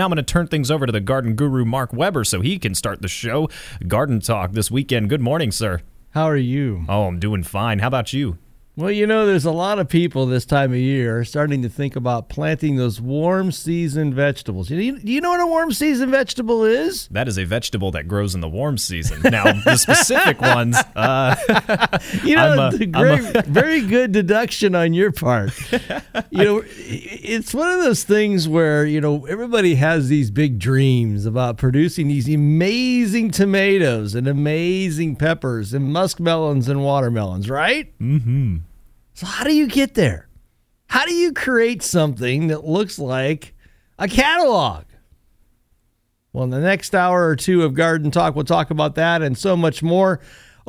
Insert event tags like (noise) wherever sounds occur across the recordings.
Now I'm going to turn things over to the garden guru, Mark Weber, so he can start the show. Garden Talk this weekend. Good morning, sir. How are you? Oh, I'm doing fine. How about you? Well, you know, there's a lot of people this time of year starting to think about planting those warm season vegetables. Do you, do you know what a warm season vegetable is? That is a vegetable that grows in the warm season. Now, the specific (laughs) ones, uh, you know, I'm a- very good deduction on your part. You know, it's one of those things where you know everybody has these big dreams about producing these amazing tomatoes and amazing peppers and muskmelons and watermelons, right? mm-hmm. So how do you get there? How do you create something that looks like a catalog? Well, in the next hour or two of Garden Talk, we'll talk about that and so much more.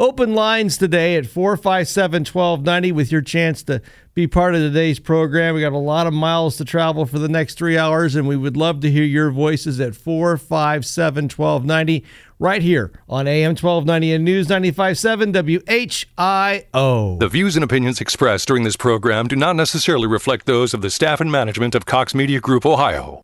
Open lines today at 457 1290 with your chance to be part of today's program. We got a lot of miles to travel for the next three hours, and we would love to hear your voices at 457 1290 right here on AM 1290 and News 957 WHIO. The views and opinions expressed during this program do not necessarily reflect those of the staff and management of Cox Media Group, Ohio.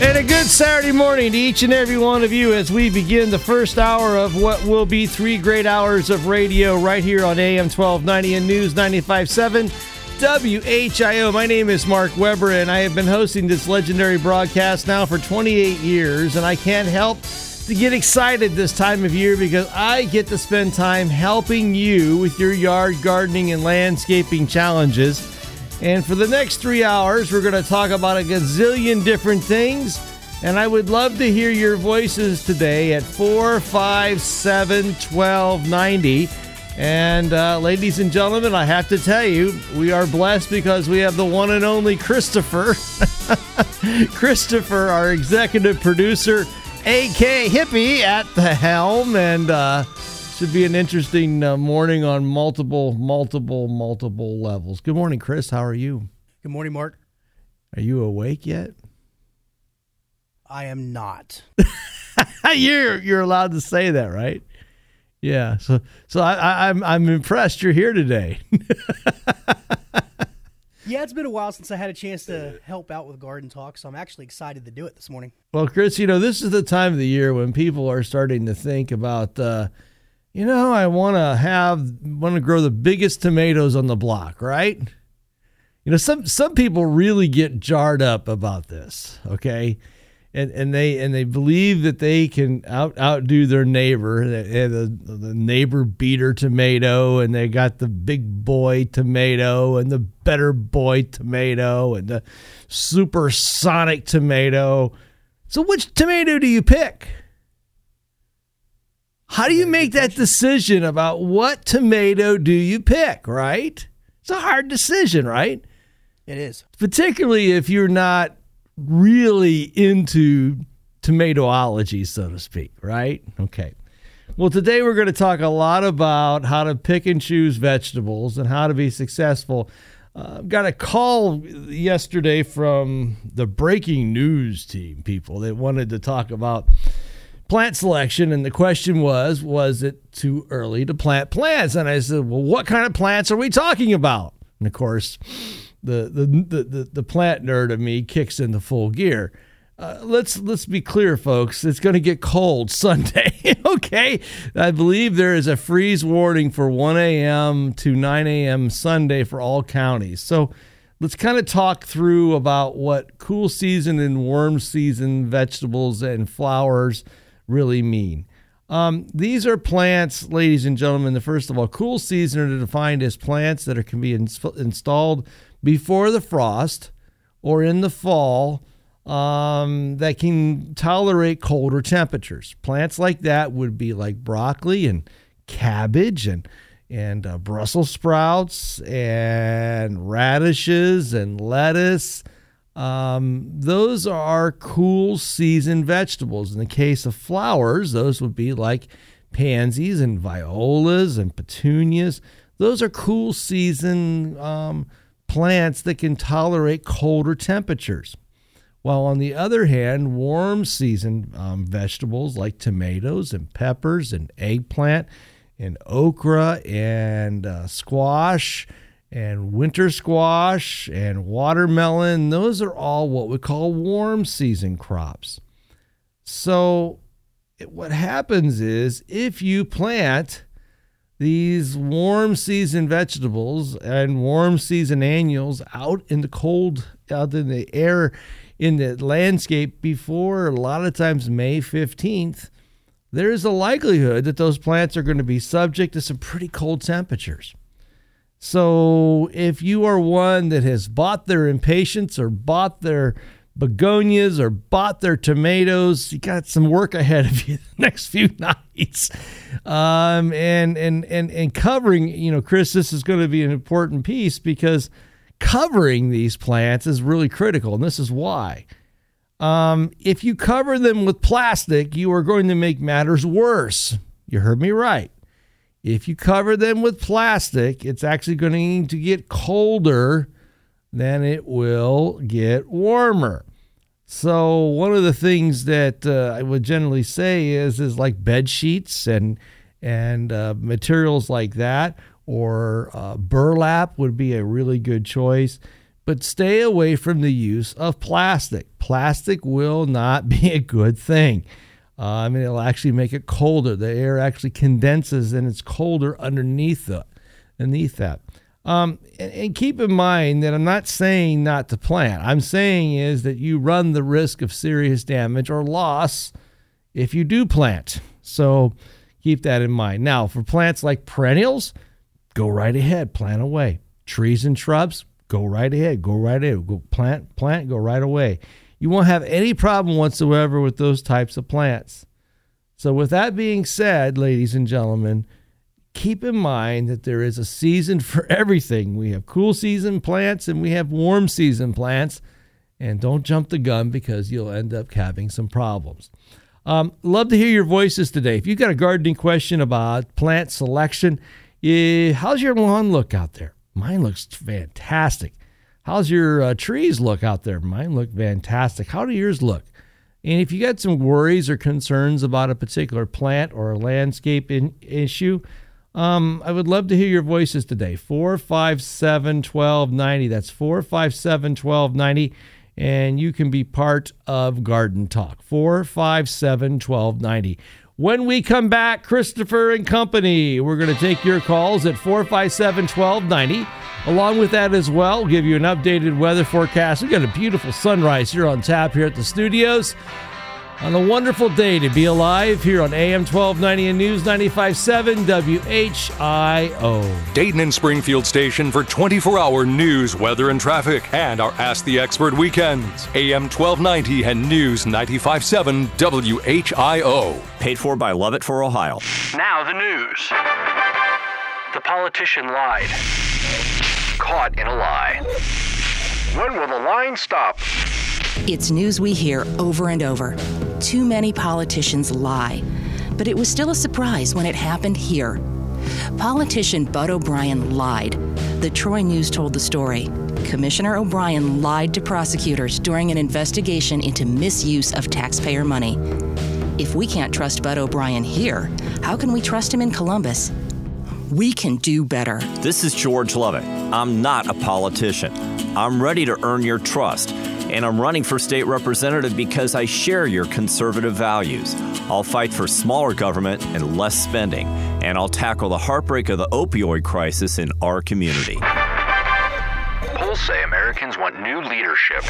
And a good Saturday morning to each and every one of you as we begin the first hour of what will be three great hours of radio right here on AM 1290 and News 957 WHIO. My name is Mark Weber, and I have been hosting this legendary broadcast now for 28 years, and I can't help to get excited this time of year because I get to spend time helping you with your yard gardening and landscaping challenges. And for the next three hours, we're going to talk about a gazillion different things. And I would love to hear your voices today at 457 1290. And uh, ladies and gentlemen, I have to tell you, we are blessed because we have the one and only Christopher. (laughs) Christopher, our executive producer, AK Hippie, at the helm. And uh, should be an interesting uh, morning on multiple, multiple, multiple levels. Good morning, Chris. How are you? Good morning, Mark. Are you awake yet? I am not. (laughs) you're you're allowed to say that, right? Yeah. So so I, I I'm I'm impressed you're here today. (laughs) Yeah, it's been a while since I had a chance to help out with Garden Talk, so I'm actually excited to do it this morning. Well, Chris, you know this is the time of the year when people are starting to think about, uh, you know, I want to have want to grow the biggest tomatoes on the block, right? You know, some some people really get jarred up about this, okay, and and they and they believe that they can out outdo their neighbor, have the, the neighbor beater tomato, and they got the big boy tomato and the better boy tomato and the supersonic tomato. So which tomato do you pick? How do you make that decision about what tomato do you pick, right? It's a hard decision, right? It is. Particularly if you're not really into tomatoology, so to speak, right? Okay. Well, today we're going to talk a lot about how to pick and choose vegetables and how to be successful. Uh, got a call yesterday from the breaking news team people that wanted to talk about plant selection and the question was was it too early to plant plants and i said well what kind of plants are we talking about and of course the the the, the, the plant nerd of me kicks into full gear uh, let's let's be clear, folks. It's going to get cold (laughs) Sunday. okay, I believe there is a freeze warning for 1 a.m. to 9 a.m. Sunday for all counties. So let's kind of talk through about what cool season and warm season vegetables and flowers really mean. Um, these are plants, ladies and gentlemen. The first of all, cool season are defined as plants that are, can be ins- installed before the frost or in the fall um, that can tolerate colder temperatures. Plants like that would be like broccoli and cabbage and and uh, Brussels sprouts and radishes and lettuce. Um, those are cool season vegetables. In the case of flowers, those would be like pansies and violas and petunias. Those are cool season um, plants that can tolerate colder temperatures. While on the other hand, warm season um, vegetables like tomatoes and peppers and eggplant and okra and uh, squash and winter squash and watermelon, those are all what we call warm season crops. So, what happens is if you plant these warm season vegetables and warm season annuals out in the cold, out in the air, in the landscape before a lot of times May 15th, there's a likelihood that those plants are going to be subject to some pretty cold temperatures. So if you are one that has bought their impatience or bought their begonias or bought their tomatoes, you got some work ahead of you (laughs) the next few (laughs) nights. Um, and and and and covering, you know, Chris, this is going to be an important piece because covering these plants is really critical, and this is why. Um, if you cover them with plastic, you are going to make matters worse. You heard me right. If you cover them with plastic, it's actually going to get colder than it will get warmer. So one of the things that uh, I would generally say is is like bed sheets and and uh, materials like that, or uh, burlap would be a really good choice. But stay away from the use of plastic. Plastic will not (laughs) be a good thing. Uh, I mean, it'll actually make it colder. The air actually condenses and it's colder underneath the, underneath that. Um, and, and, keep in mind that I'm not saying not to plant. I'm saying is that you run the risk of serious damage or loss if you do plant. So keep that in mind. Now, for plants like perennials, go right ahead, plant away. Trees and shrubs, go right ahead, go right ahead, go plant, plant, go right away you won't have any problem whatsoever with those types of plants. So, with that being said, ladies and gentlemen, keep in mind that there is a season for (laughs) everything. We have cool season plants and we have warm season plants. And don't jump the gun because you'll end up having some problems. Um, love to hear your voices today. If you've got a gardening question about plant selection, eh, how's your lawn look out there? Mine looks fantastic. How's your uh, trees look out there? Mine look fantastic. How do yours look? And if you got some worries or concerns about a particular plant or a landscape in, issue, um, I would love to hear your voices today. 457 1290. That's 457 1290. And you can be part of Garden Talk. 457 1290. When we come back, Christopher and Company, we're going to take your calls at 457 1290. Along with that, as well, give you an updated weather forecast. We've got a beautiful sunrise here on tap here at the studios. On a wonderful day to be alive here on AM 1290 and News 957 WHIO. Dayton and Springfield station for 24 hour news, weather, and traffic, and our Ask the Expert weekends. AM 1290 and News 957 WHIO. Paid for by Lovett for Ohio. Now the news. The politician lied. Caught in a lie. When will the line stop? It's news we hear over and over. Too many politicians lie. But it was still a surprise when it happened here. Politician Bud O'Brien lied. The Troy News told the story. Commissioner O'Brien lied to prosecutors during an investigation into misuse of taxpayer money. If we can't trust Bud O'Brien here, how can we trust him in Columbus? We can do better. This is George Lovett. I'm not a politician. I'm ready to earn your trust and I'm running for state representative because I share your conservative values. I'll fight for smaller government and less spending, and I'll tackle the heartbreak of the opioid crisis in our community. Polls say Americans want new leadership.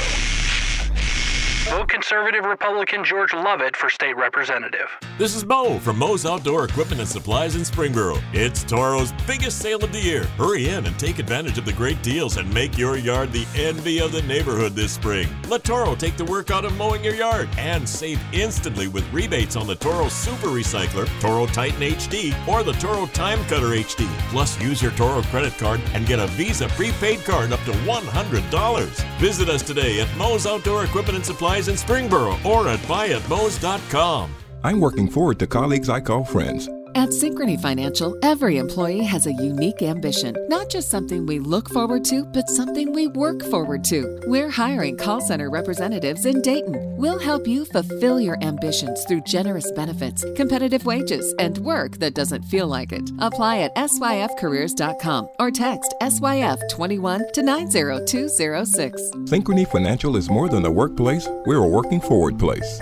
Vote conservative Republican George Lovett for state representative. This is Mo from Mo's Outdoor Equipment and Supplies in Springboro. It's Toro's biggest sale of the year. Hurry in and take advantage of the great deals and make your yard the envy of the neighborhood this spring. Let Toro take the work out of mowing your yard and save instantly with rebates on the Toro Super Recycler, Toro Titan HD, or the Toro Time Cutter HD. Plus, use your Toro credit card and get a Visa prepaid card up to $100. Visit us today at Mo's Outdoor Equipment and Supplies in Springboro or at buyatmos.com. I'm working forward to colleagues I call friends. At Synchrony Financial, every employee has a unique ambition, not just something we look forward to, but something we work forward to. We're hiring call center representatives in Dayton. We'll help you fulfill your ambitions through generous benefits, competitive wages, and work that doesn't feel like it. Apply at syfcareers.com or text SYF21 to 90206. Synchrony Financial is more than a workplace, we're a working forward place.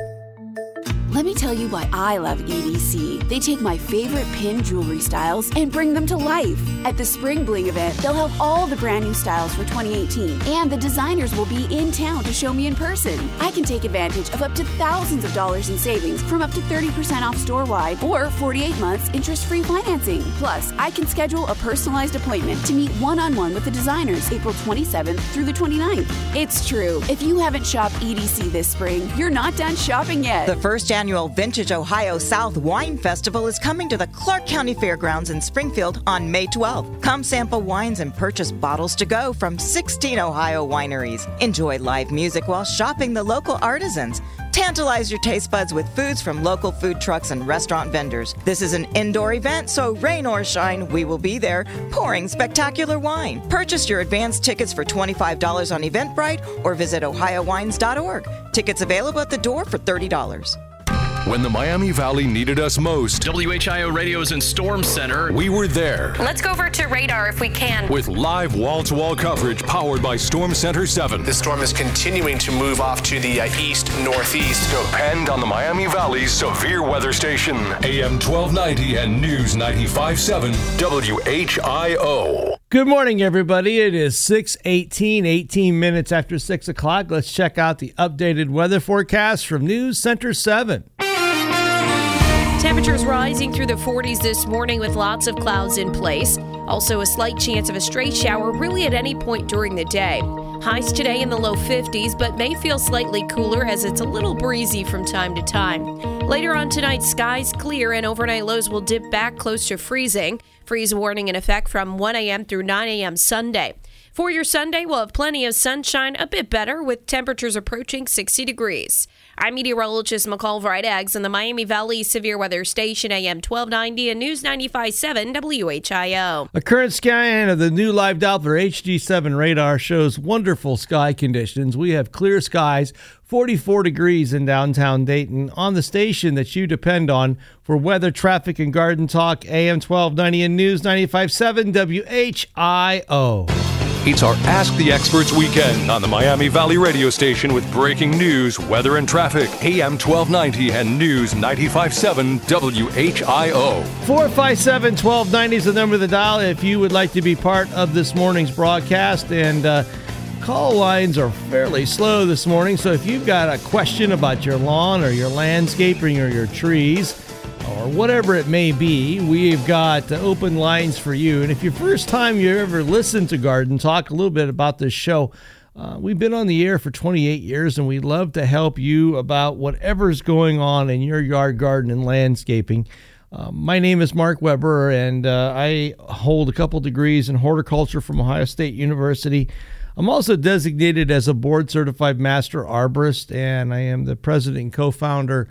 Let me tell you why I love EDC. They take my favorite pin jewelry styles and bring them to life. At the Spring Bling event, they'll have all the brand new styles for 2018, and the designers will be in town to show me in person. I can take advantage of up to thousands of dollars in savings from up to 30% off store wide or 48 months interest free financing. Plus, I can schedule a personalized appointment to meet one on one with the designers April 27th through the 29th. It's true. If you haven't shopped EDC this spring, you're not done shopping yet. The first annual Vintage Ohio South Wine Festival is coming to the Clark County Fairgrounds in Springfield on May 12th. Come sample wines and purchase bottles to go from 16 Ohio wineries. Enjoy live music while shopping the local artisans. Tantalize your taste buds with foods from local food trucks and restaurant vendors. This is an indoor event, so rain or shine, we will be there pouring spectacular wine. Purchase your advance tickets for $25 on Eventbrite or visit ohiowines.org. Tickets available at the door for $30. When the Miami Valley needed us most, WHIO Radio's in Storm Center. we were there. Let's go over to radar if we can. With live wall to wall coverage powered by Storm Center 7. The storm is continuing to move off to the uh, east northeast. Depend on the Miami Valley's severe weather station. AM 1290 and News 957 WHIO. Good morning, everybody. It is 618, 18 minutes after 6 o'clock. Let's check out the updated weather forecast from News Center 7. Temperatures rising through the 40s this morning with lots of clouds in place. Also, a slight chance of a stray shower really at any point during the day. Highs today in the low 50s, but may feel slightly cooler as it's a little breezy from time to time. Later on tonight, skies clear and overnight lows will dip back close to freezing. Freeze warning in effect from 1 a.m. through 9 a.m. Sunday. For your Sunday, we'll have plenty of sunshine, a bit better, with temperatures approaching 60 degrees. I'm meteorologist McCall Vrydaghs on the Miami Valley Severe Weather Station, AM 1290 and News 95.7 WHIO. A current scan of the new Live Doppler HD7 radar shows wonderful sky conditions. We have clear skies, 44 degrees in downtown Dayton, on the station that you depend on for weather, traffic, and garden talk. AM 1290 and News 95.7 WHIO. It's our Ask the Experts weekend on the Miami Valley radio station with breaking news, weather, and traffic. AM 1290 and News 957 WHIO. 457 1290 is the number of the dial if you would like to be part of this morning's broadcast. And uh, call lines are fairly slow this morning. So if you've got a question about your lawn or your landscaping or your trees, or whatever it may be, we've got uh, open lines for you. And if your first time you ever listened to Garden Talk, a little bit about this show. Uh, we've been on the air for 28 years, and we'd love to help you about whatever's going on in your yard, garden, and landscaping. Uh, my name is Mark Weber, and uh, I hold a couple degrees in horticulture from Ohio State University. I'm also designated as a board certified master arborist, and I am the president and co founder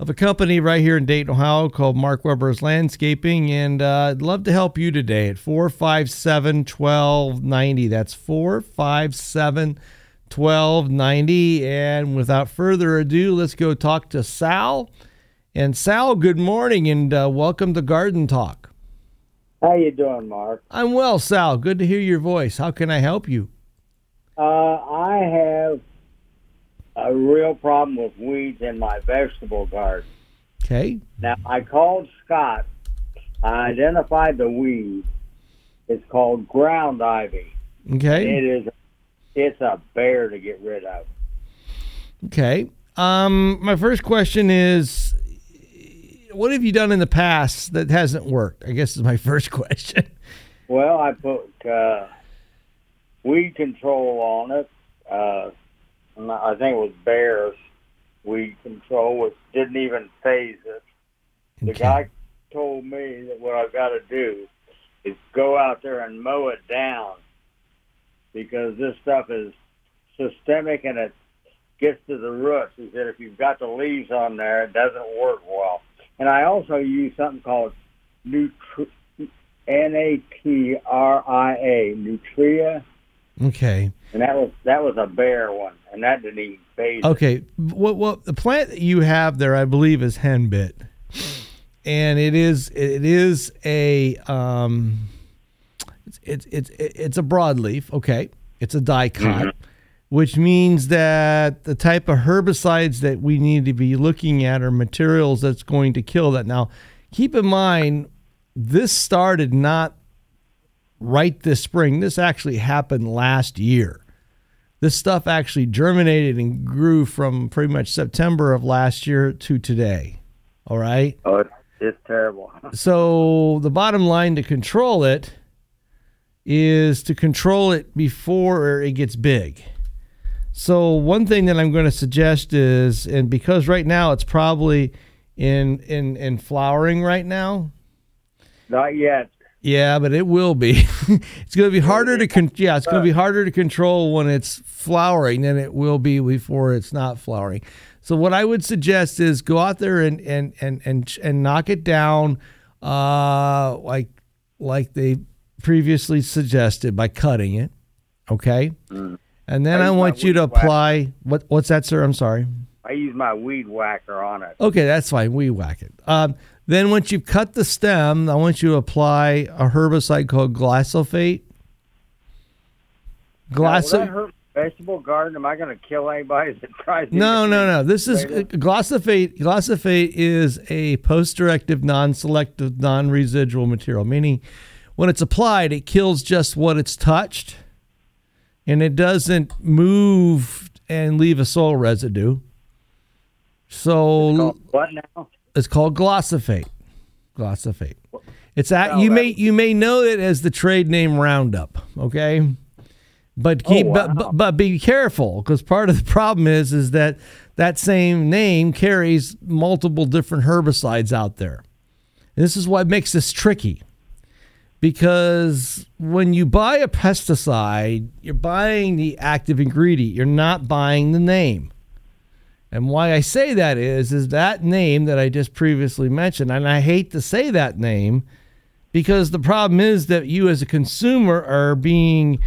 of a company right here in Dayton, Ohio called Mark Weber's Landscaping. And uh, I'd love to help you today at 457 1290. That's 457 1290. And without further ado, let's go talk to Sal. And Sal, good morning and uh, welcome to Garden Talk. How you doing, Mark? I'm well, Sal. Good to hear your voice. How can I help you? Uh, I have a real problem with weeds in my vegetable garden. Okay. Now, I called Scott. I identified the weed. It's called ground ivy. Okay. It is. It's a bear to get rid of. Okay. Um, my first question is, what have you done in the past that hasn't worked? I guess is my (laughs) first question. Well, I put uh, weed control on it. Uh, I think it was Bears weed control, which didn't even phase it. The guy told me that what I've got to do is go out there and mow it down because this stuff is systemic and it gets to the roots. He said if you've got the leaves on there, it doesn't work well. And I also use something called Nutri- N-A-T-R-I-A, Natria, Okay. And that was that was a bare one, and that didn't even phase. it. Okay. What what the plant that you have there, I believe, is henbit, and it is it is a um, it's it's it's, it's a broadleaf. Okay, it's a dicot, which means that the type of herbicides that we need to be looking at are materials that's going to kill that. Now, keep in mind, this started not right this spring. This actually happened last year this stuff actually germinated and grew from pretty much September of last year to today. All right. Oh, it's, terrible. (laughs) So the bottom line to control it is to control it before it gets big. So one thing that I'm going to suggest is, and because right now it's probably in in in flowering right now, Not yet. Yeah, but it will be. (laughs) it's going to be harder to con- yeah, it's going to be harder to control when it's flowering than it will be before it's not flowering. So what I would suggest is go out there and and and and and knock it down uh like like they previously suggested by cutting it. Okay? And then I I, want you to weed whacker. apply what what's that, sir? I'm sorry. I use my weed whacker on it. Okay, that's fine. We whack it. Um, then once you've cut the stem, I want you to apply a herbicide called glyphosate. Glyphosate. vegetable garden? Am I going to kill anybody (laughs) that tries? No, no, no. This is glyphosate. Glyphosate is a post-directive, non-selective, non-residual material, meaning when it's applied, it kills just what it's touched, and it doesn't move and leave a soil residue. So What now? It's called glyphosate. Glyphosate. It's at you may you may know it as the trade name Roundup. Okay, but oh, keep Oh, wow. but but be careful because part of the problem is is that that same name carries multiple different herbicides out there. This is what makes this tricky because when you buy a pesticide, you're buying the active ingredient. You're not buying the name. And why I say that is is that name that I just previously mentioned, and I hate to say that name because the problem is that you as a consumer are being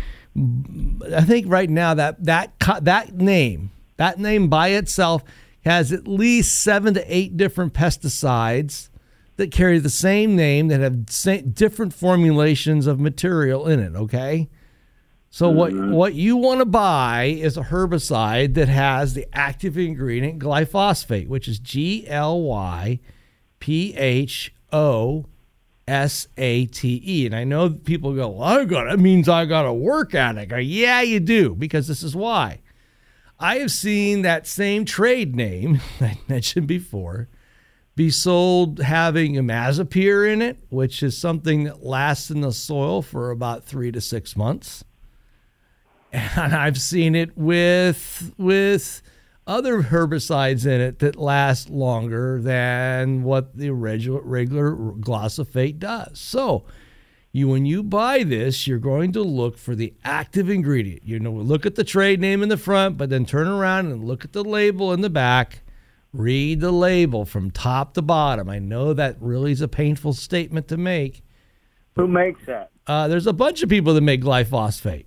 I think right now that that that name, that name by itself has at least 7 to 8 different pesticides that carry the same name that have different formulations of material in it, okay? So what mm-hmm. what you want to buy is a herbicide that has the active ingredient glyphosate, which is G L Y P H O S A T E. And I know people go, well, I got it means I got a work addict. Or, yeah, you do, because this is why. I have seen that same trade name (laughs) I mentioned before be sold having imazapyr in it, which is something that lasts in the soil for about three to six months and I've seen it with with other herbicides in it that last longer than what the regular regular glyphosate does. So, you when you buy this, you're going to look for the active ingredient. You know, look at the trade name in the front, but then turn around and look at the label in the back. Read the label from top to bottom. I know that really is a painful statement to make. Who makes that? Uh, there's a bunch of people that make glyphosate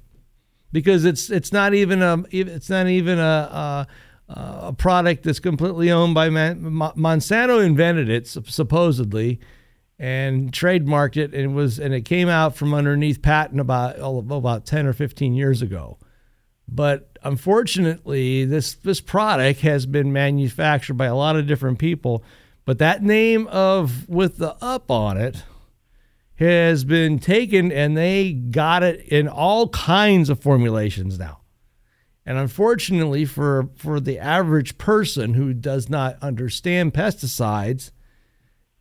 because it's it's not even a it's not even a a, a product that's completely owned by Man, Monsanto invented it supposedly and trademarked it and was and it came out from underneath patent about oh, about 10 or 15 years ago. But unfortunately this this product has been manufactured by a lot of different people but that name of with the up on it has been taken and they got it in all kinds of formulations now. And unfortunately, for, for the average person who does not understand pesticides,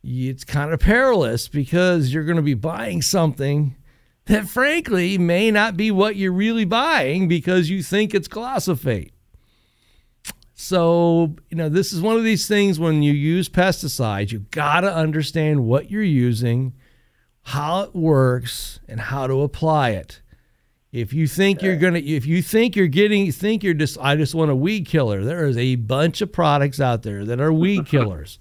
it's kind of perilous because you're going to be buying something that, frankly, may not be what you're really buying because you think it's glyphosate. So, you know, this is one of these things when you use pesticides, you got to understand what you're using, how it works, and how to apply it. If you think you're gonna, if you think you're getting, think you're just, I just want a weed killer. There is a bunch of products out there that are weed (laughs) killers,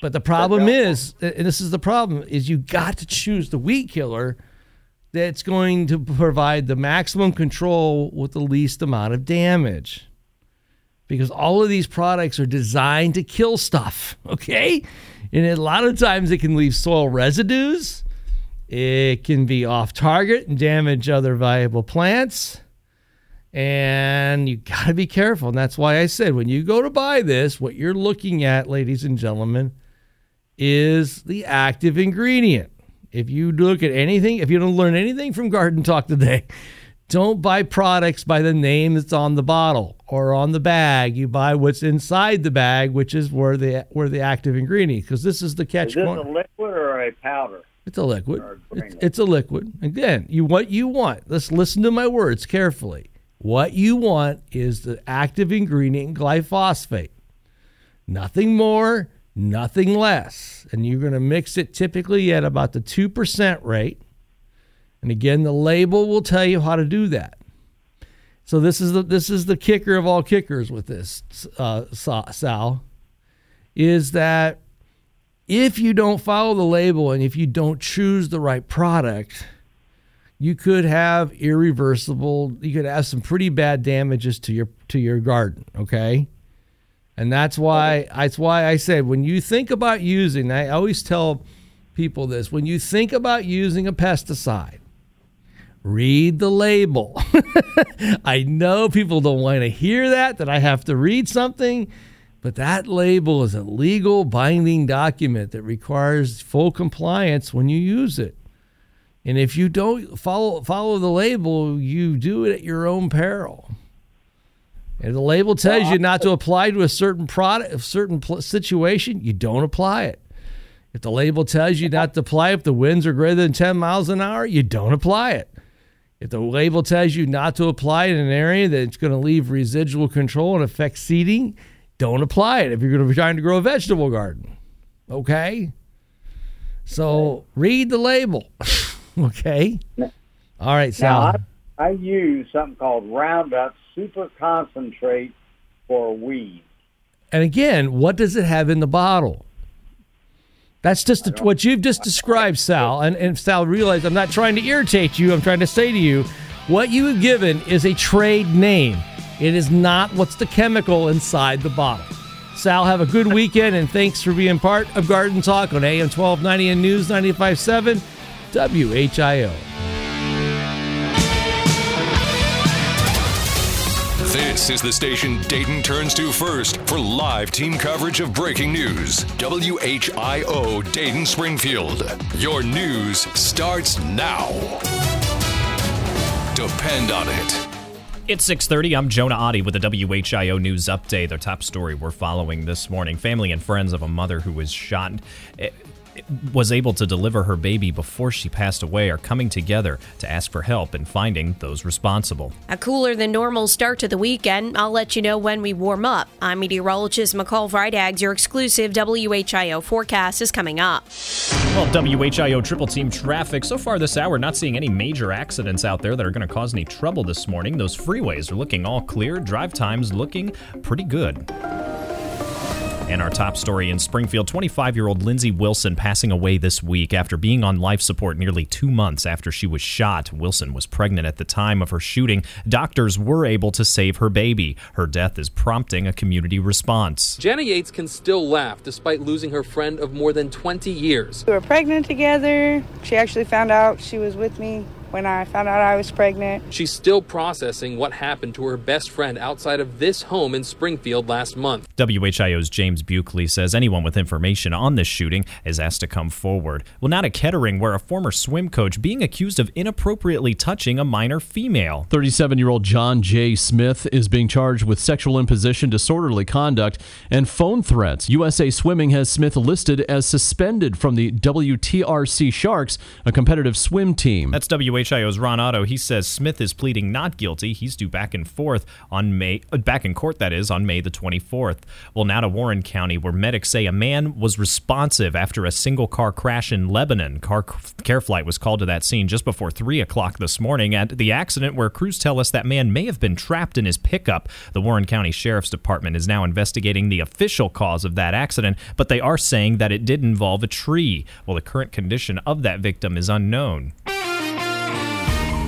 but the problem is, and this is the problem, is you got to choose the weed killer that's going to provide the maximum control with the least amount of damage. Because all of these products are designed to kill stuff, (laughs) okay? And a lot of times it can leave soil residues. It can be off target and damage other valuable plants. And you got to be careful. And that's why I said when you go to buy this, what you're looking at, ladies and gentlemen, is the active ingredient. If you look at anything, if you don't learn anything from Garden Talk today, (laughs) don't buy products by the name that's on the bottle or on the bag. You buy what's inside the bag, which is where the where the active ingredient. Because this is the catch. Is this a liquid or a powder? It's a liquid. It's, it's a liquid. Again, you what you want. Let's listen to my words carefully. What you want is the active ingredient glyphosate. Nothing more, nothing less. And you're going to mix it typically at about the 2% rate. And again, the label will tell you how to do that. So this is the this is the kicker of all kickers with this, uh, Sal, is that if you don't follow the label and if you don't choose the right product, you could have irreversible. You could have some pretty bad damages to your to your garden. Okay, and that's why that's why I said when you think about using, I always tell people this: when you think about using a pesticide, read the label. (laughs) I know people don't want to hear that, that I have to read something, but that label is a legal binding document that requires full compliance when you use it. And if you don't follow follow the label, you do it at your own peril. If the label tells you not to apply to a certain product, a certain pl- situation, you don't apply it. If the label tells you not to apply if the winds are greater than 10 miles an hour, you don't apply it. If the label tells you not to apply in an area that's going to leave residual control and affect seeding, don't apply it if you're going to be trying to grow a vegetable garden. Okay? So read the label. (laughs) okay? All right, Sal. Now, I, I use something called Roundup Super Concentrate for weeds. and again, what does it have in the bottle? That's just a, what you've just described, Sal. And, and Sal, realize I'm not trying to irritate you. I'm trying to say to you, what you have given is a trade name. It is not what's the chemical inside the bottle. Sal, have a good weekend, and thanks for being part of Garden Talk on AM 1290 and News 95.7 WHIO. This is the station Dayton turns to first for live team coverage of breaking news. WHIO Dayton Springfield. Your news starts now. Depend on it. It's 6:30. I'm Jonah Adi with the WHIO news update. The top story we're following this morning: family and friends of a mother who was shot. Eh, Was able to deliver her baby before she passed away are coming together to ask for help in finding those responsible. A cooler than normal start to the weekend. I'll let you know when we warm up. I'm meteorologist McCall Vrydaghs. Your exclusive WHIO forecast is coming up. Well, WHIO triple team traffic so far this hour, not seeing any major accidents out there that are going to cause any trouble this morning. Those freeways are looking all clear, drive times looking pretty good. And our top story in Springfield 25 year old Lindsay Wilson passing away this week after being on life support nearly two months after she was shot. Wilson was pregnant at the time of her shooting. Doctors were able to save her baby. Her death is prompting a community response. Jenna Yates can still laugh despite losing her friend of more than 20 years. We were pregnant together. She actually found out she was with me when I found out I was pregnant. She's still processing what happened to her best friend outside of this home in Springfield last month. WHIO's James Buckley says anyone with information on this shooting is asked to come forward. Well, now to Kettering, where a former swim coach being accused of inappropriately touching a minor female. 37 year old John J. Smith is being charged with sexual imposition, disorderly conduct, and phone threats. USA Swimming has Smith listed as suspended from the WTRC Sharks, a competitive swim team. That's WHIO's Ron Otto. He says Smith is pleading not guilty. He's due back and forth on May, uh, back in court, that is, on May the 24th. Well, now to Warren County, where medics say a man was responsive after a single car crash in Lebanon. Car care flight was called to that scene just before 3 o'clock this morning at the accident where crews tell us that man may have been trapped in his pickup. The Warren County Sheriff's Department is now investigating the official cause of that accident, but they are saying that it did involve a tree. Well, the current condition of that victim is unknown.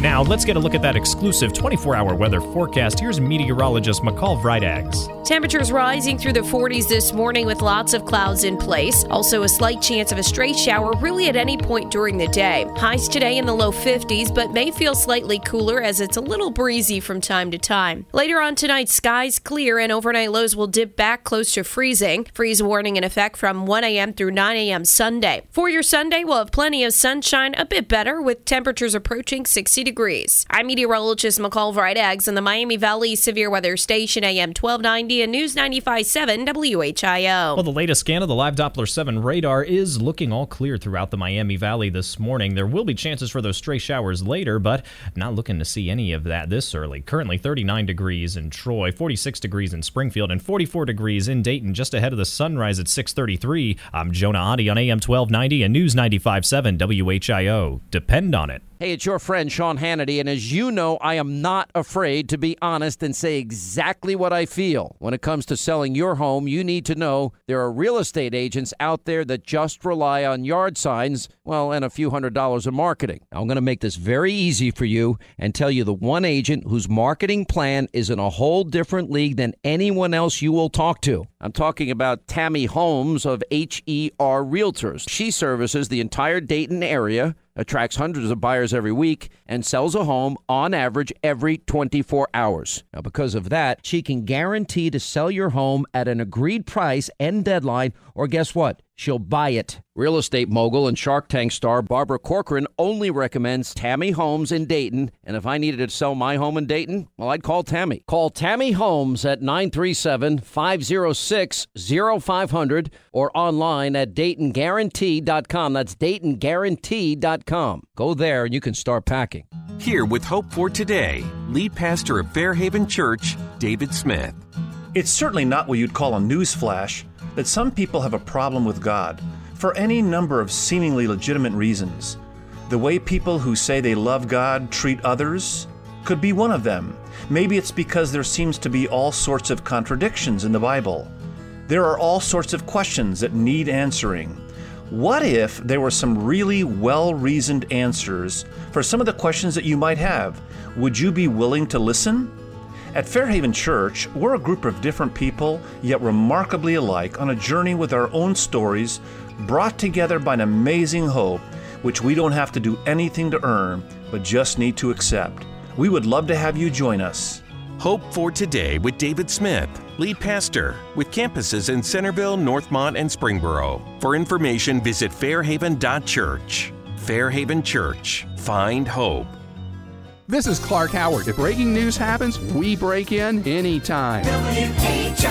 Now, let's get a look at that exclusive 24 hour weather forecast. Here's meteorologist McCall Vrydaghs. Temperatures rising through the 40s this morning with lots of clouds in place. Also, a slight chance of a stray shower really at any point during the day. Highs today in the low 50s, but may feel slightly cooler as it's a little breezy from time to time. Later on tonight, skies clear and overnight lows will dip back close to freezing. Freeze warning in effect from 1 a.m. through 9 a.m. Sunday. For your Sunday, we'll have plenty of sunshine, a bit better with temperatures approaching 60 degrees. I'm meteorologist McCall Vrydaghs in the Miami Valley Severe Weather Station, AM 1290 and News 95.7 WHIO. Well, the latest scan of the live Doppler 7 radar is looking all clear throughout the Miami Valley this morning. There will be chances for those stray showers later, but not looking to see any of that this early. Currently 39 degrees in Troy, 46 degrees in Springfield, and 44 degrees in Dayton, just ahead of the sunrise at 6:33. I'm Jonah Adi on AM 1290 and News 95.7 WHIO. Depend on it. Hey, it's your friend Sean Hannity, and as you know, I am not afraid to be honest and say exactly what I feel. When it comes to selling your home, you need to know there are real estate agents out there that just rely on yard signs, well, and a few hundred dollars of marketing. I'm going to make this very easy for you and tell you the one agent whose marketing plan is in a whole different league than anyone else you will talk to. I'm talking about Tammy Holmes of HER Realtors. She services the entire Dayton area attracts hundreds of buyers every week, and sells a home on average every 24 hours. Now, because of that, she can guarantee to sell your home at an agreed price and deadline, or guess what? She'll buy it. Real estate mogul and Shark Tank star Barbara Corcoran only recommends Tammy Holmes in Dayton. And if I needed to sell my home in Dayton, well, I'd call Tammy. Call Tammy Holmes at 937 506 0500 or online at DaytonGuarantee.com. That's DaytonGuarantee.com. Go there and you can start packing. Here with Hope for Today, lead pastor of Fairhaven Church, David Smith. It's certainly not what you'd call a news flash that some people have a problem with God for any number of seemingly legitimate reasons. The way people who say they love God treat others could be one of them. Maybe it's because there seems to be all sorts of contradictions in the Bible. There are all sorts of questions that need answering. What if there were some really well reasoned answers for some of the questions that you might have? Would you be willing to listen? At Fairhaven Church, we're a group of different people, yet remarkably alike, on a journey with our own stories, brought together by an amazing hope, which we don't have to do anything to earn, but just need to accept. We would love to have you join us. Hope for Today with David Smith, lead pastor, with campuses in Centerville, Northmont, and Springboro. For information, visit fairhaven.church. Fairhaven Church. Find hope. This is Clark Howard. If breaking news happens, we break in anytime. W-H-I-O.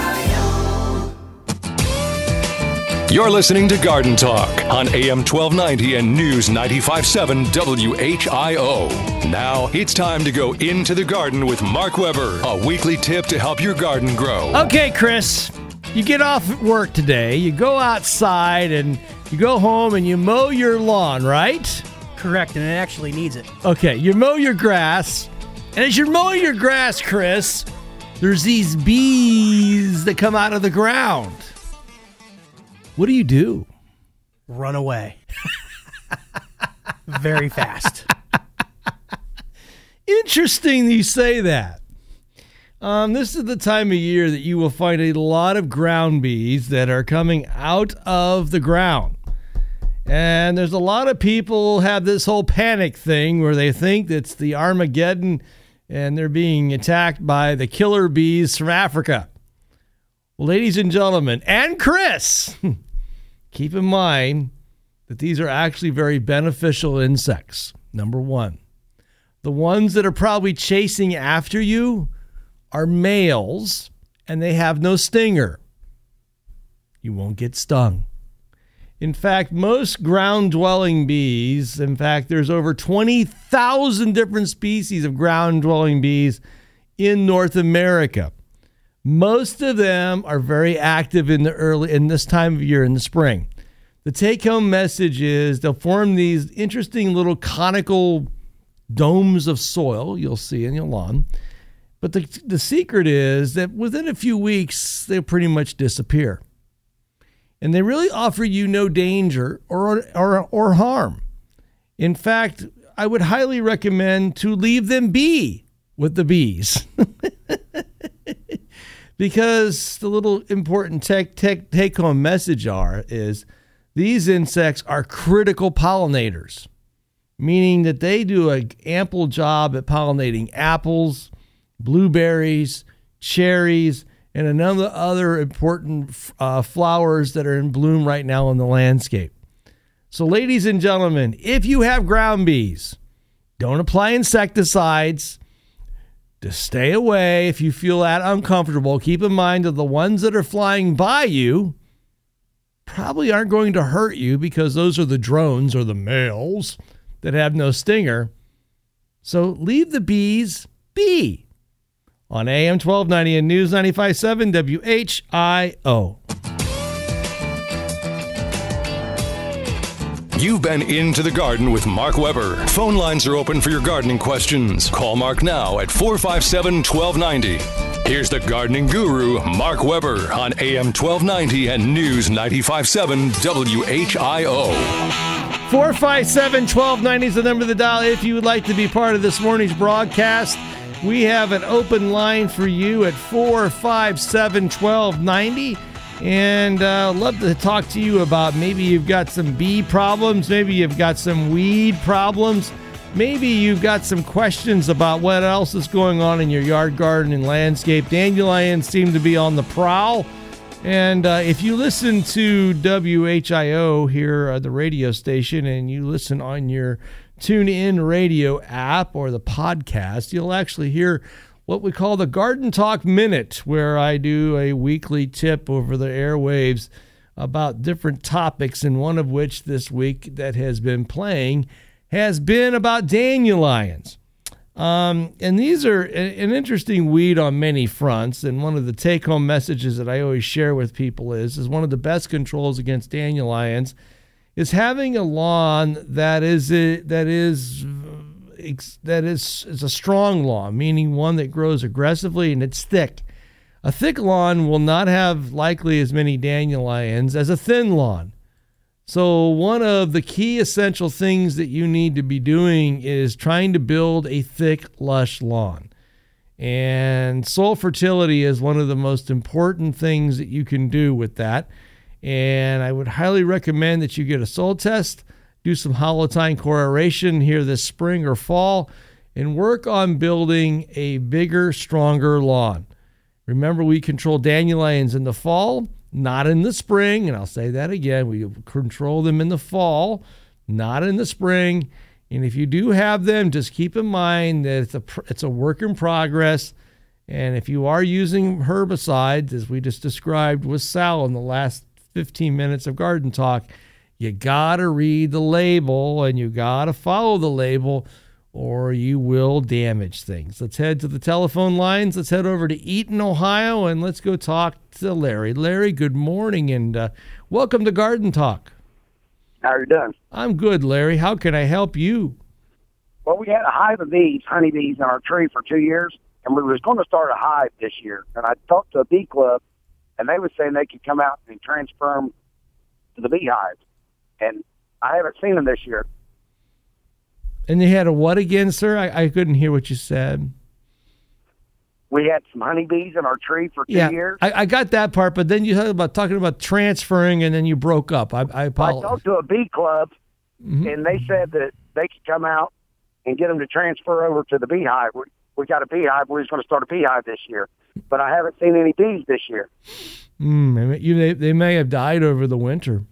You're listening to Garden Talk on AM 1290 and News 957 WHIO. Now it's time to go into the garden with Mark Weber, a weekly tip to help your garden grow. Okay, Chris, you get off work today, you go outside, and you go home and you mow your lawn, right? Correct, and it actually needs it. Okay, you mow your grass, and as you're mowing your grass, Chris, there's these bees that come out of the ground. What do you do? Run away. (laughs) Very fast. Interesting you say that. Um, this is the time of year that you will find a lot of ground bees that are coming out of the ground. And there's a lot of people have this whole panic thing where they think it's the Armageddon and they're being attacked by the killer bees from Africa. Ladies and gentlemen, and Chris, (laughs) keep in mind that these are actually very beneficial insects. Number one, the ones that are probably chasing after you are males and they have no stinger. You won't get stung. In fact, most ground dwelling bees, in fact, there's over 20,000 different species of ground dwelling bees in North America. Most of them are very active in the early in this time of year in the spring. The take home message is they'll form these interesting little conical domes of soil you'll see in your lawn. But the, the secret is that within a few weeks, they'll pretty much disappear and they really offer you no danger or, or, or harm. In fact, I would highly recommend to leave them be with the bees. (laughs) because the little important take, take, take home message are is these insects are critical pollinators, meaning that they do an ample job at pollinating apples, blueberries, cherries, and another other important uh, flowers that are in bloom right now in the landscape. So, ladies and gentlemen, if you have ground bees, don't apply insecticides. Just stay away if you feel that uncomfortable. Keep in mind that the ones that are flying by you probably aren't going to hurt you because those are the drones or the males that have no stinger. So leave the bees be on AM 1290 and News 957 WHIO. You've been into the garden with Mark Weber. Phone lines are open for your gardening questions. Call Mark now at 457 1290. Here's the gardening guru, Mark Weber, on AM 1290 and News 957 WHIO. 457 1290 is the number of the dial if you would like to be part of this morning's broadcast. We have an open line for you at 457 1290. And uh, love to talk to you about maybe you've got some bee problems, maybe you've got some weed problems, maybe you've got some questions about what else is going on in your yard, garden, and landscape. Dandelions seem to be on the prowl. And uh, if you listen to WHIO here at the radio station and you listen on your TuneIn radio app or the podcast, you'll actually hear what we call the Garden Talk Minute, where I do a weekly tip over the airwaves about different topics, and one of which this week that has been playing has been about dandelions. Um, and these are an interesting weed on many fronts. And one of the take home messages that I always share with people is, is one of the best controls against dandelions is having a lawn that is a, that is that is is a strong lawn, meaning one that grows aggressively and it's thick. A thick lawn will not have likely as many dandelions as a thin lawn. So, one of the key essential things that you need to be doing is trying to build a thick, lush lawn. And soil fertility is one of the most important things that you can do with that. And I would highly recommend that you get a soil test, do some hollow tine core aeration here this spring or fall, and work on building a bigger, stronger lawn. Remember, we control dandelions in the fall, not in the spring. And I'll say that again we control them in the fall, not in the spring. And if you do have them, just keep in mind that it's a, it's a work in progress. And if you are using herbicides, as we just described with Sal in the last 15 minutes of garden talk, you got to read the label and you got to follow the label or you will damage things. Let's head to the telephone lines. Let's head over to Eaton, Ohio, and let's go talk to Larry. Larry, good morning and uh, welcome to Garden Talk. How are you doing? I'm good, Larry. How can I help you? Well, we had a hive of bees, honeybees, in our tree for two years, and we was going to start a hive this year. And I talked to a bee club, and they were saying they could come out and transfer them to the beehives. And I haven't seen them this year. And they had a what again, sir? I, I couldn't hear what you said. we had some honeybees in our tree for two yeah, years. I, I got that part, but then you talked about talking about transferring, and then you broke up. I, I I talked to a bee club, Mhm. and they said that they could come out and get them to transfer over to the beehive. We, got a beehive. We're just going to start a beehive this year, but I haven't seen any bees this year. Mm, they may- you, they, they may have died over the winter.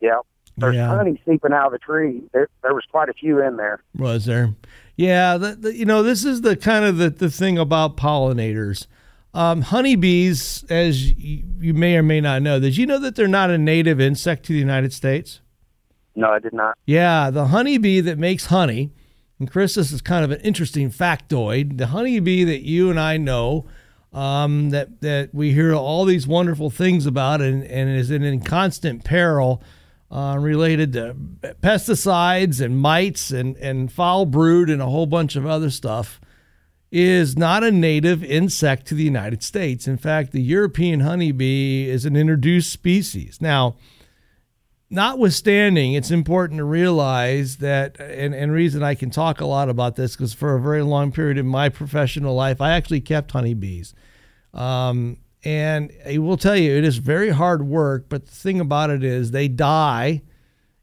Yeah, there's Yeah. honey seeping out of the tree. There, there was quite a few in there. Was there? Yeah, the, the, you know, this is the kind of the, the thing about pollinators. Um, honeybees, as you, you may or may not know, did you know that they're not a native insect to the United States? No, I did not. Yeah, the honeybee that makes honey, and Chris, this is kind of an interesting factoid. The honeybee that you and I know, um, that that we hear all these wonderful things about, and, and is in, constant peril, uh, related to pesticides and mites and and foul brood and a whole bunch of other stuff, is not a native insect to the United States. In fact, the European honeybee is an introduced species. Now notwithstanding, it's important to realize that, and, and reason I can talk a lot about this because for a very long period in my professional life, I actually kept honeybees. Um, and I will tell you, it is very hard work, but the thing about it is they die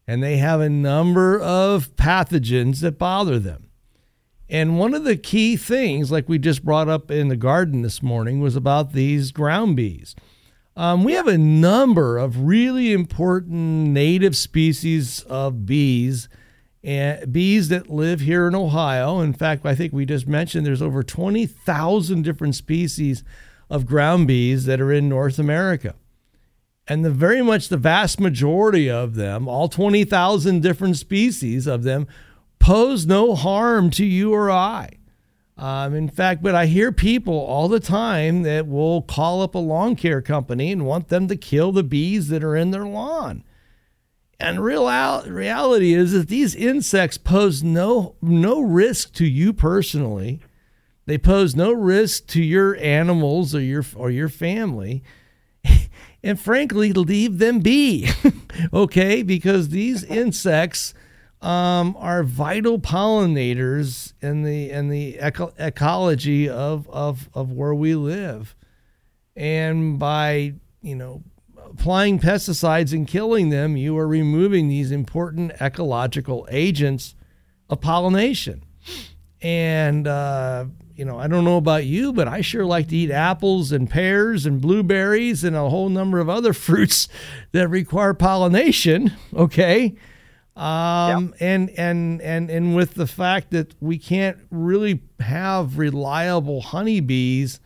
and they have a number of pathogens that bother them. And one of the key things, like we just brought up in the garden this morning, was about these ground bees. Um, we have a number of really important native species of bees, and bees that live here in Ohio. In fact, I think we just mentioned there's over 20,000 different species of ground bees that are in North America. And the very much the vast majority of them, all 20,000 different species of them, pose no harm to you or I. Um, in fact, but I hear people all the time that will call up a lawn care company and want them to kill the bees that are in their lawn. And real out, reality is that these insects pose no no risk to you personally. They pose no risk to your animals or your or your family. (laughs) And frankly, leave them be. (laughs) okay? Because these insects um, are vital pollinators in the in the eco- ecology of, of of where we live, and by you know applying pesticides and killing them, you are removing these important ecological agents of pollination. And uh, you know, I don't know about you, but I sure like to eat apples and pears and blueberries and a whole number of other (laughs) fruits that require pollination. Okay. Um, and, and, and, and with the fact that we can't really have reliable honeybees,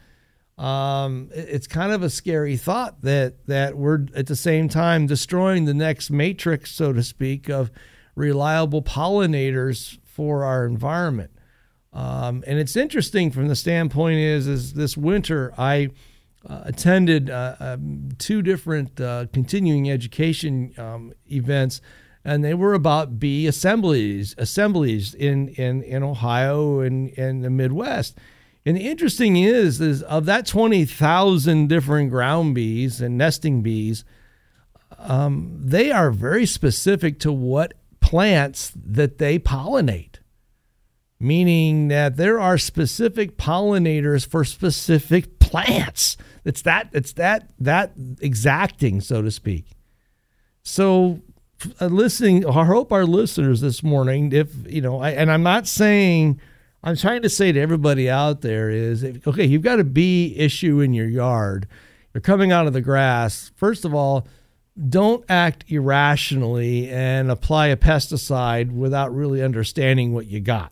um, it- it's kind of a scary thought that, that we're at the same time destroying the next matrix, so to speak, of reliable pollinators for our environment. Um, and it's interesting from the standpoint is, is this winter I uh, attended uh, um, two different uh, continuing education um, events, and they were about bee assemblies assemblies in in, in Ohio and in the Midwest. And the interesting is, is of that twenty thousand different ground bees and nesting bees, um, they are very specific to what plants that they pollinate meaning that there are specific pollinators for specific plants. It's that it's that that exacting, so to speak. So, Uh, listening, I hope our listeners this morning, if you know, I, and I'm not saying, I'm trying to say to everybody out there is, if, okay, you've got a bee issue in your yard, you're coming out of the grass. First of all, don't act irrationally and apply a pesticide without really understanding what you got.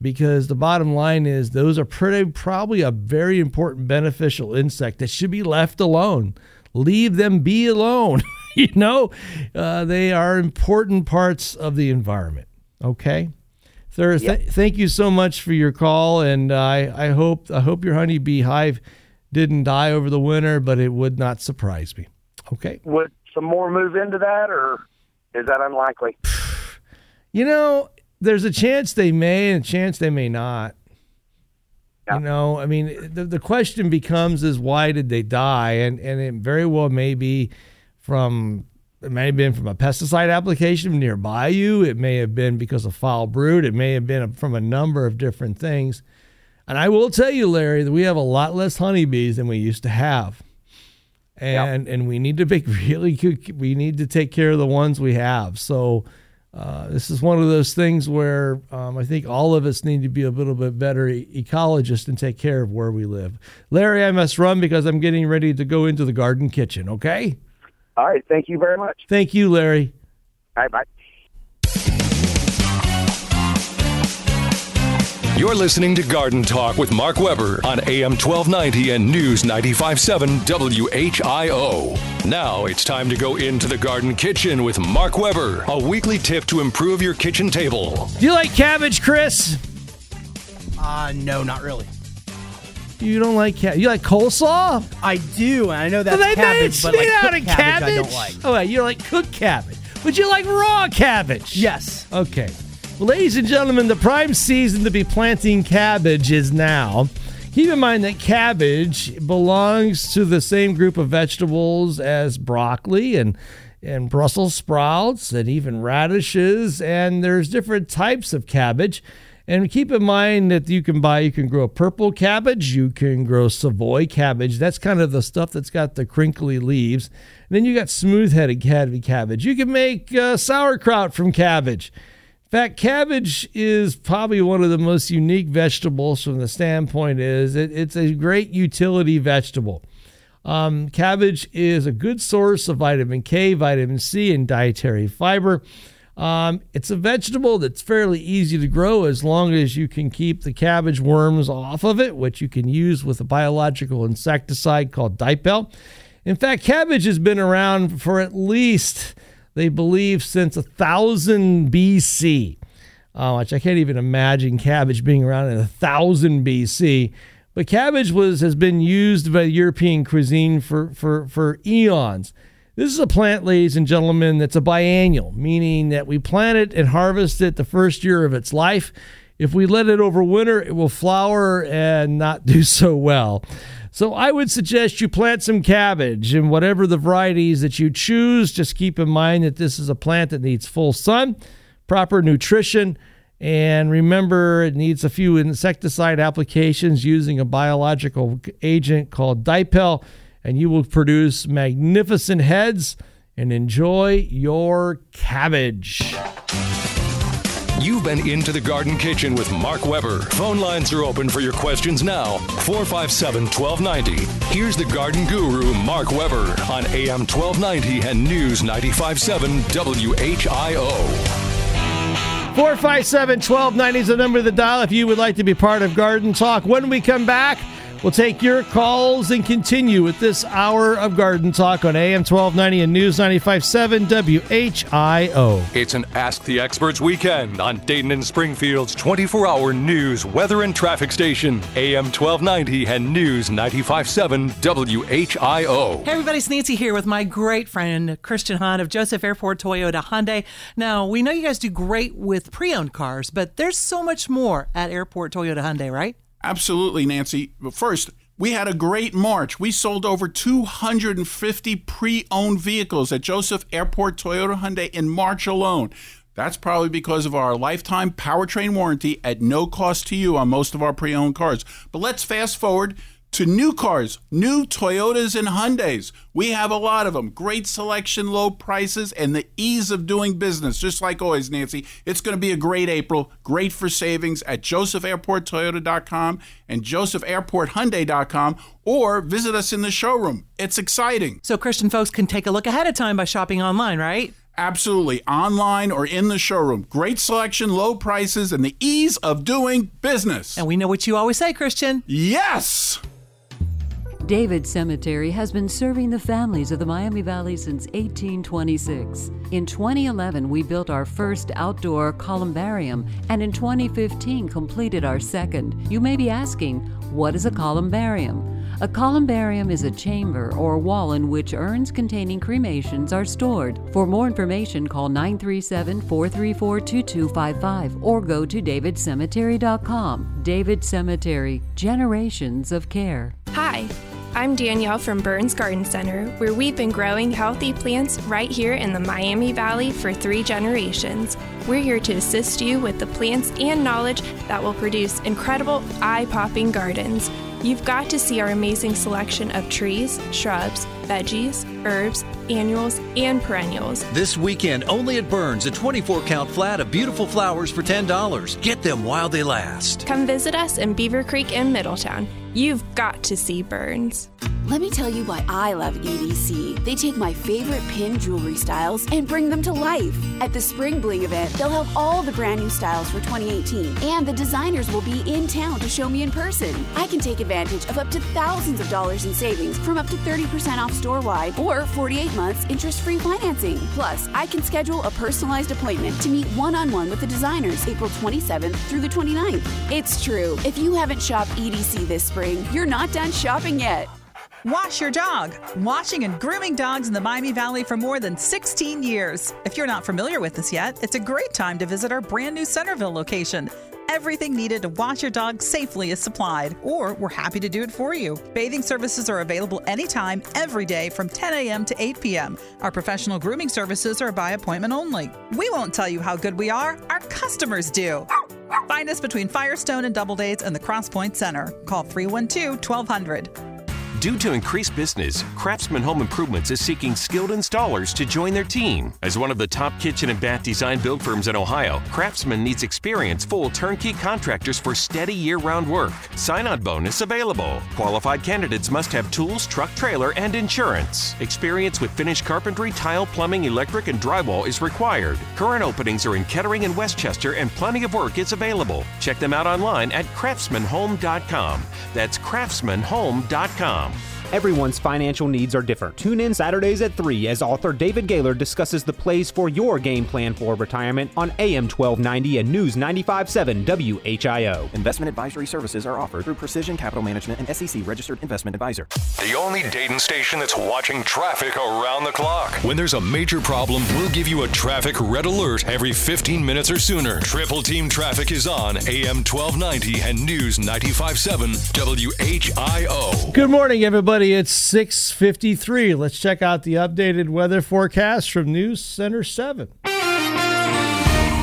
Because the bottom line is those are pretty probably a very important beneficial insect that should be left alone. Leave them be alone (laughs) (laughs) you know uh, they are important parts of the environment okay sir th- thank you so much for your call and I, I hope i hope your honeybee hive didn't die over the winter but it would not surprise me okay Would some more move into that, or is that unlikely? (sighs) You know, there's a chance they may and a chance they may not. You know, I mean, the, the question becomes is why did they die? And and it very well may be from it may have been from a pesticide application nearby you. It may have been because of foul brood. It may have been from a number of different things. And I will tell you, Larry, that we have a lot less honeybees than we used to have. And and we need to make (laughs) really good, we need to take care of the ones we have. So uh, this is one of those things where um, I think all of us need to be a little bit better e- ecologists and take care of where we live. Larry, I must run because I'm getting ready to go into the garden kitchen. Okay. All right. Thank you very much. Thank you, Larry. All right. Bye. You're listening to Garden Talk with Mark Weber on AM 1290 and News 957 WHIO. Now it's time to go into the garden kitchen with Mark Weber, a weekly tip to improve your kitchen table. Do you like cabbage, Chris? Uh, no, not really. You don't like cabbage? You like coleslaw? I do, and I know that's Well, they cabbage, made but like out of cabbage, I don't like. Oh, you like cooked cabbage, but you like raw cabbage. Yes. Okay. Well, ladies and gentlemen, the prime season to be planting cabbage is now. Keep in mind that cabbage belongs to the same group of vegetables as broccoli and and Brussels sprouts and even radishes and there's different types of cabbage. And keep in mind that you can buy, you can grow purple cabbage, you can grow Savoy cabbage. That's kind of the stuff that's got the crinkly leaves. And then you got smooth headed cabbage. You can make uh, sauerkraut from cabbage. In fact, cabbage is probably one of the most unique vegetables from the standpoint is it, it's a great utility vegetable. Um, cabbage is a good source of vitamin K, vitamin C, and dietary fiber. Um, it's a vegetable that's fairly easy to grow as long as you can keep the cabbage worms off of it, which you can use with a biological insecticide called Dipel. In fact, cabbage has been around for at least they believe since 1000 BC, uh, which I can't even imagine cabbage being around in 1000 BC. But cabbage was has been used by European cuisine for, for, for eons. This is a plant, ladies and gentlemen, that's a biennial, meaning that we plant it and harvest it the first year of its life. If we let it over winter, it will flower and not do (laughs) so well. So I would suggest you plant some cabbage and whatever the varieties that you choose. Just keep in mind that this is a plant that needs full sun, proper nutrition, and remember it needs a few insecticide applications using a biological agent called Dipel, and you will produce magnificent heads and enjoy your cabbage. You've been into the garden kitchen with Mark Weber. Phone lines are open for your questions now. 457 1290. Here's the garden guru, Mark Weber, on AM 1290 and News 957 WHIO. 457 1290 is the number of the dial if you would like to be part of Garden Talk. When we come back, we'll take your calls and continue with this hour of Garden Talk on AM 1290 and News 957 WHIO. It's an Ask the Experts weekend on Dayton and Springfield's 24 hour news, weather, and traffic station, AM 1290 and News 957 WHIO. Hey everybody, it's Nancy here with my great friend Christian Hahn of Joseph Airport Toyota Hyundai. Now, we know you guys do great with pre-owned cars, but there's so much more at Airport Toyota Hyundai, right? Absolutely, Nancy. But first, we had a great March. We sold over 250 pre owned vehicles at Joseph Airport Toyota Hyundai in March alone. That's probably because of our lifetime powertrain warranty at no cost to you on most of our pre owned cars. But let's fast forward to new cars, new Toyotas and Hyundais. We have a lot of them. Great selection, low prices, and the ease of doing business. Just like always, Nancy, it's going to be a great April. Great for savings at josephairporttoyota.com and josephairporthyundai.com or visit us in the showroom. It's exciting. So Christian folks can take a look ahead of time by shopping online, right? Absolutely. Online or in the showroom. Great selection, low prices, and the ease of doing business. And we know what you always say, Christian. Yes! David Cemetery has been serving the families of the Miami Valley since 1826. In 2011, we built our first outdoor columbarium, and in 2015 completed our second. You may be asking, what is a columbarium? A columbarium is a chamber or wall in which urns containing cremations are stored. For more information, call 937 434 2255 or go to davidcemetery.com. David Cemetery, generations of care. Hi, I'm Danielle from Burns Garden Center, where we've been growing healthy plants right here in the Miami Valley for three generations. We're here to assist you with the plants and knowledge that will produce incredible, eye popping gardens. You've got to see our amazing selection of trees, shrubs, veggies, herbs, annuals, and perennials. This weekend, only at Burns, a 24 count flat of beautiful flowers for $10. Get them while they last. Come visit us in Beavercreek in Middletown. You've got to see Burns. Let me tell you why I love EDC. They take my favorite pin jewelry styles and bring them to life. At the Spring Bling event, they'll have all the brand new styles for 2018, and the designers will be in town to show me in person. I can take advantage of up to thousands of dollars in savings from up to 30% off store wide or 48 months interest free financing. Plus, I can schedule a personalized appointment to meet one on one with the designers April 27th through the 29th. It's true. If you haven't shopped EDC this spring, you're not done shopping yet. Wash your dog. Washing and grooming dogs in the Miami Valley for more than 16 years. If you're not familiar with this yet, it's a great time to visit our brand new Centerville location. Everything needed to wash your dog safely is supplied, or we're happy to do it for you. Bathing services are available anytime, every day from 10 a.m. to 8 p.m. Our professional grooming services are by appointment only. We won't tell you how good we are, our customers do. Find us between Firestone and Doubledays and the Crosspoint Center. Call 312 1200. Due to increased business, Craftsman Home Improvements is seeking skilled installers to join their team. As one of the top kitchen and bath design build firms in Ohio, Craftsman needs experienced full turnkey contractors for steady year round work. Sign on bonus available. Qualified candidates must have tools, truck trailer, and insurance. Experience with finished carpentry, tile, plumbing, electric, and drywall is required. Current openings are in Kettering and Westchester, and plenty of work is available. Check them out online at craftsmanhome.com. That's craftsmanhome.com. Everyone's financial needs are different. Tune in Saturdays at 3 as author David Gaylor discusses the plays for your game plan for retirement on AM 1290 and News 957 WHIO. Investment advisory services are offered through Precision Capital Management and SEC registered investment advisor. The only Dayton station that's watching traffic around the clock. When there's a major problem, we'll give you a traffic red alert every 15 minutes or sooner. Triple Team Traffic is on AM 1290 and News 957 WHIO. Good morning, everybody. It's 6:53. Let's check out the updated weather forecast from News Center 7.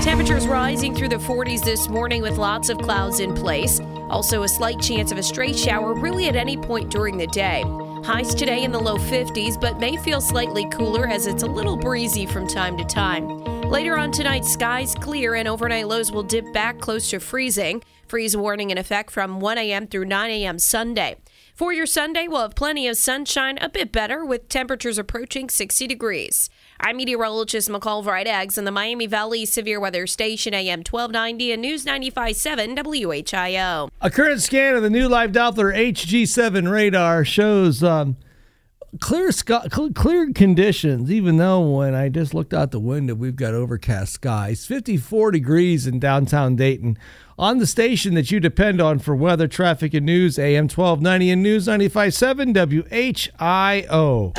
Temperatures rising through the 40s this morning with lots of clouds in place. Also, a slight chance of a stray shower really at any point during the day. Highs today in the low 50s, but may feel slightly cooler as it's a little breezy from time to time. Later on tonight, skies clear and overnight lows will dip back close to freezing. Freeze warning in effect from 1 a.m. through 9 a.m. Sunday. For your Sunday, we'll have plenty of sunshine, a bit better, with temperatures approaching 60 degrees. I'm meteorologist McCall Vrydaghs in the Miami Valley Severe Weather Station, AM 1290 and News 95.7 WHIO. A current scan of the new Live Doppler HG7 radar shows um, clear sky, clear conditions. Even though when I just looked out the window, we've got overcast skies. 54 degrees in downtown Dayton. On the station that you depend on for weather, traffic, and news, AM 1290 and News 95.7 WHIO.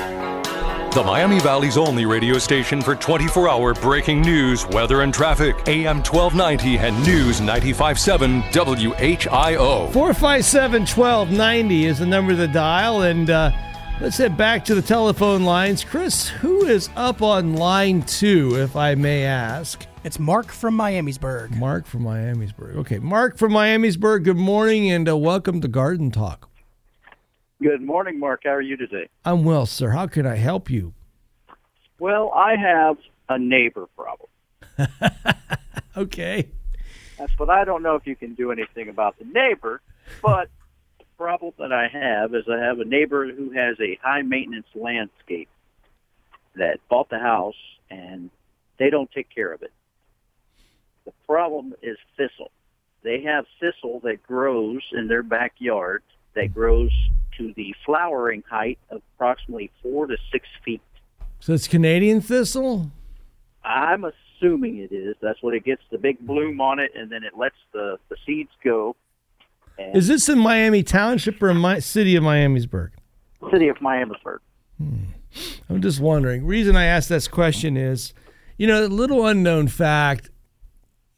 The Miami Valley's only radio station for 24 hour breaking news, weather, and traffic. AM 1290 and News 957 WHIO. 457 1290 is the number to dial. And uh, let's head back to the telephone lines. Chris, who is up on line two, if I may ask? It's Mark from Miamisburg. Mark from Miamisburg. Okay, Mark from Miamisburg, good morning and uh, welcome to Garden Talk. Good morning, Mark. How are you today? I'm well, sir. How can I help you? Well, I have a neighbor problem. (laughs) okay. That's but I don't know if you can do anything about the neighbor, but the problem that I have is I have a neighbor who has a high maintenance landscape that bought the house and they don't take care of it. The problem is thistle. They have thistle that grows in their backyard that grows to the flowering height of approximately four to six feet. So it's Canadian thistle? I'm assuming it is. That's what it gets the big bloom on it, and then it lets the, the seeds go. And Is this in Miami Township or in my city of Miamisburg? City of Miamisburg. Hmm. I'm just wondering. Reason I asked this question is, you know, a little unknown fact.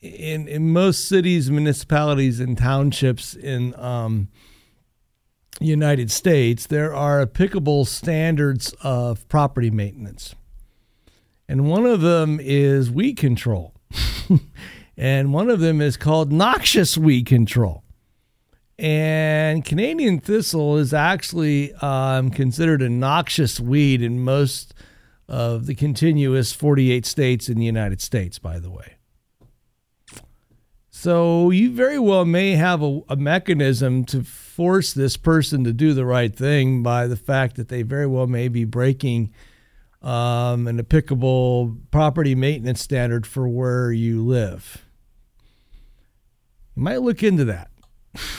In in most cities, municipalities, and townships in um, United States, there are applicable standards of property maintenance. And one of them is weed control. (laughs) and one of them is called noxious weed control. And Canadian thistle is actually um, considered a noxious weed in most of the continuous 48 states in the United States, by the way. So you very well may have a, a, mechanism to force this person to do the right thing by the fact that they very well may be breaking um, an applicable property maintenance standard for where you live. You might look into that.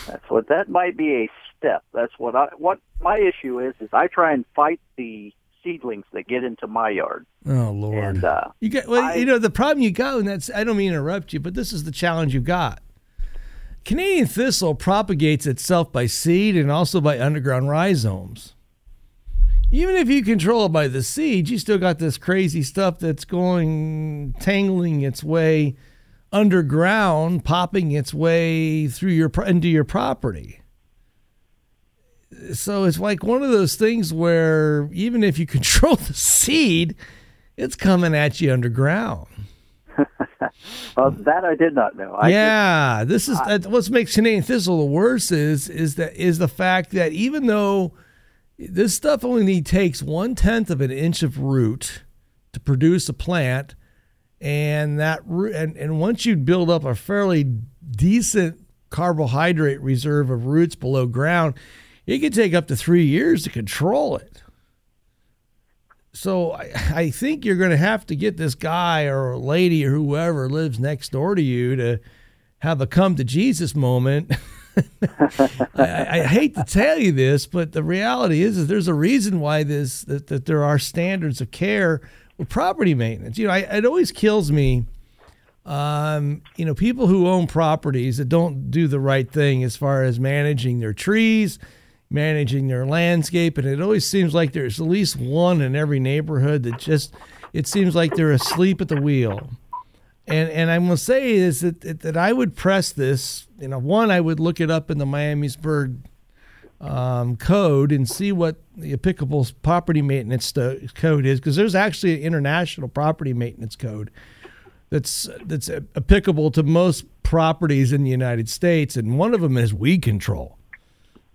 That's what that might be a step. That's what I what my issue is is I try and fight the seedlings that get into my yard. Oh Lord! And, uh, you got well, I, you know the problem you got, and that's I don't mean to interrupt you, but this is the challenge you got. Canadian thistle propagates itself by seed and also by underground rhizomes. Even if you control it by the seed, you still got this crazy stuff that's going tangling its way underground, popping its way through your into your property so it's like one of those things where even if you (laughs) control the seed, it's coming at you underground. (laughs) well, that I did not know. I yeah, just, this is I, what makes Canadian thistle the worst is is that is the fact that even though this stuff only takes one tenth of an inch of root to produce a plant, and that and and once you build up a fairly decent carbohydrate reserve of roots below ground, it could take up to three years to control it. So I, I think you're going to have to get this guy or lady or whoever lives next door to you to have a come to Jesus moment. (laughs) I, I, hate to tell you this, but the reality is, is there's a reason why this that, that there are standards of care with property maintenance. You know, I, it always kills me. Um, you know, people who own properties that don't do the right thing as far as managing their trees, managing their landscape, and it always seems like there's at least one in every neighborhood that just it seems like they're asleep at the wheel. And and I'm gonna say is that that I would press this. You know, one I would look it up in the Miamisburg um, code and see what the applicable property maintenance code is, because there's actually an international property maintenance code that's that's applicable to most properties in the United States, and one of them is weed control.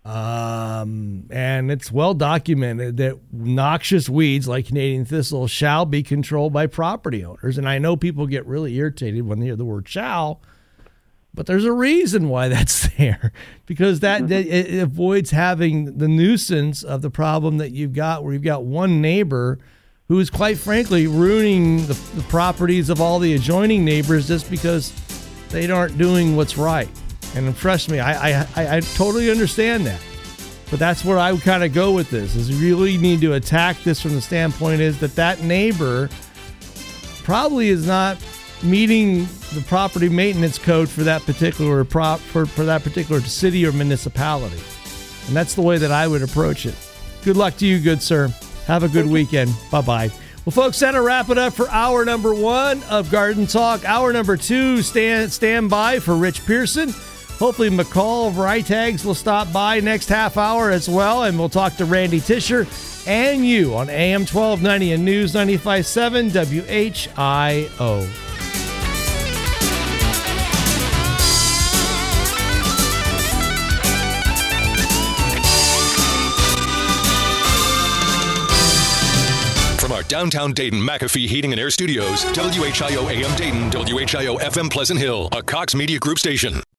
Um, and it's well documented that noxious weeds like Canadian thistle shall be controlled by property owners. And I know people get really irritated when they hear the word shall, but there's a reason why (laughs) that's there because that, that it avoids having the nuisance of the problem that you've got where you've got one neighbor who is quite frankly ruining the, the properties of all the adjoining neighbors just because they aren't doing what's right. And trust me, I, I, I, I totally understand that. But that's where I would kind of go with this is you really need to attack this from the standpoint is that that neighbor probably is not meeting the property maintenance code for that particular prop for, for that particular city or municipality. And that's the way that I would approach it. Good luck to you, good sir. Have a good weekend. Bye bye. Well, folks, that'll wrap it up for hour number one of Garden Talk. Hour number two, stand stand by for Rich Pearson. Hopefully, McCall Vrydaghs will stop by next half hour as well, and we'll talk to Randy Tisher and you on AM 1290 and News 95.7 WHIO. From our downtown Dayton McAfee Heating and Air Studios, WHIO AM Dayton, WHIO FM Pleasant Hill, a Cox Media Group station.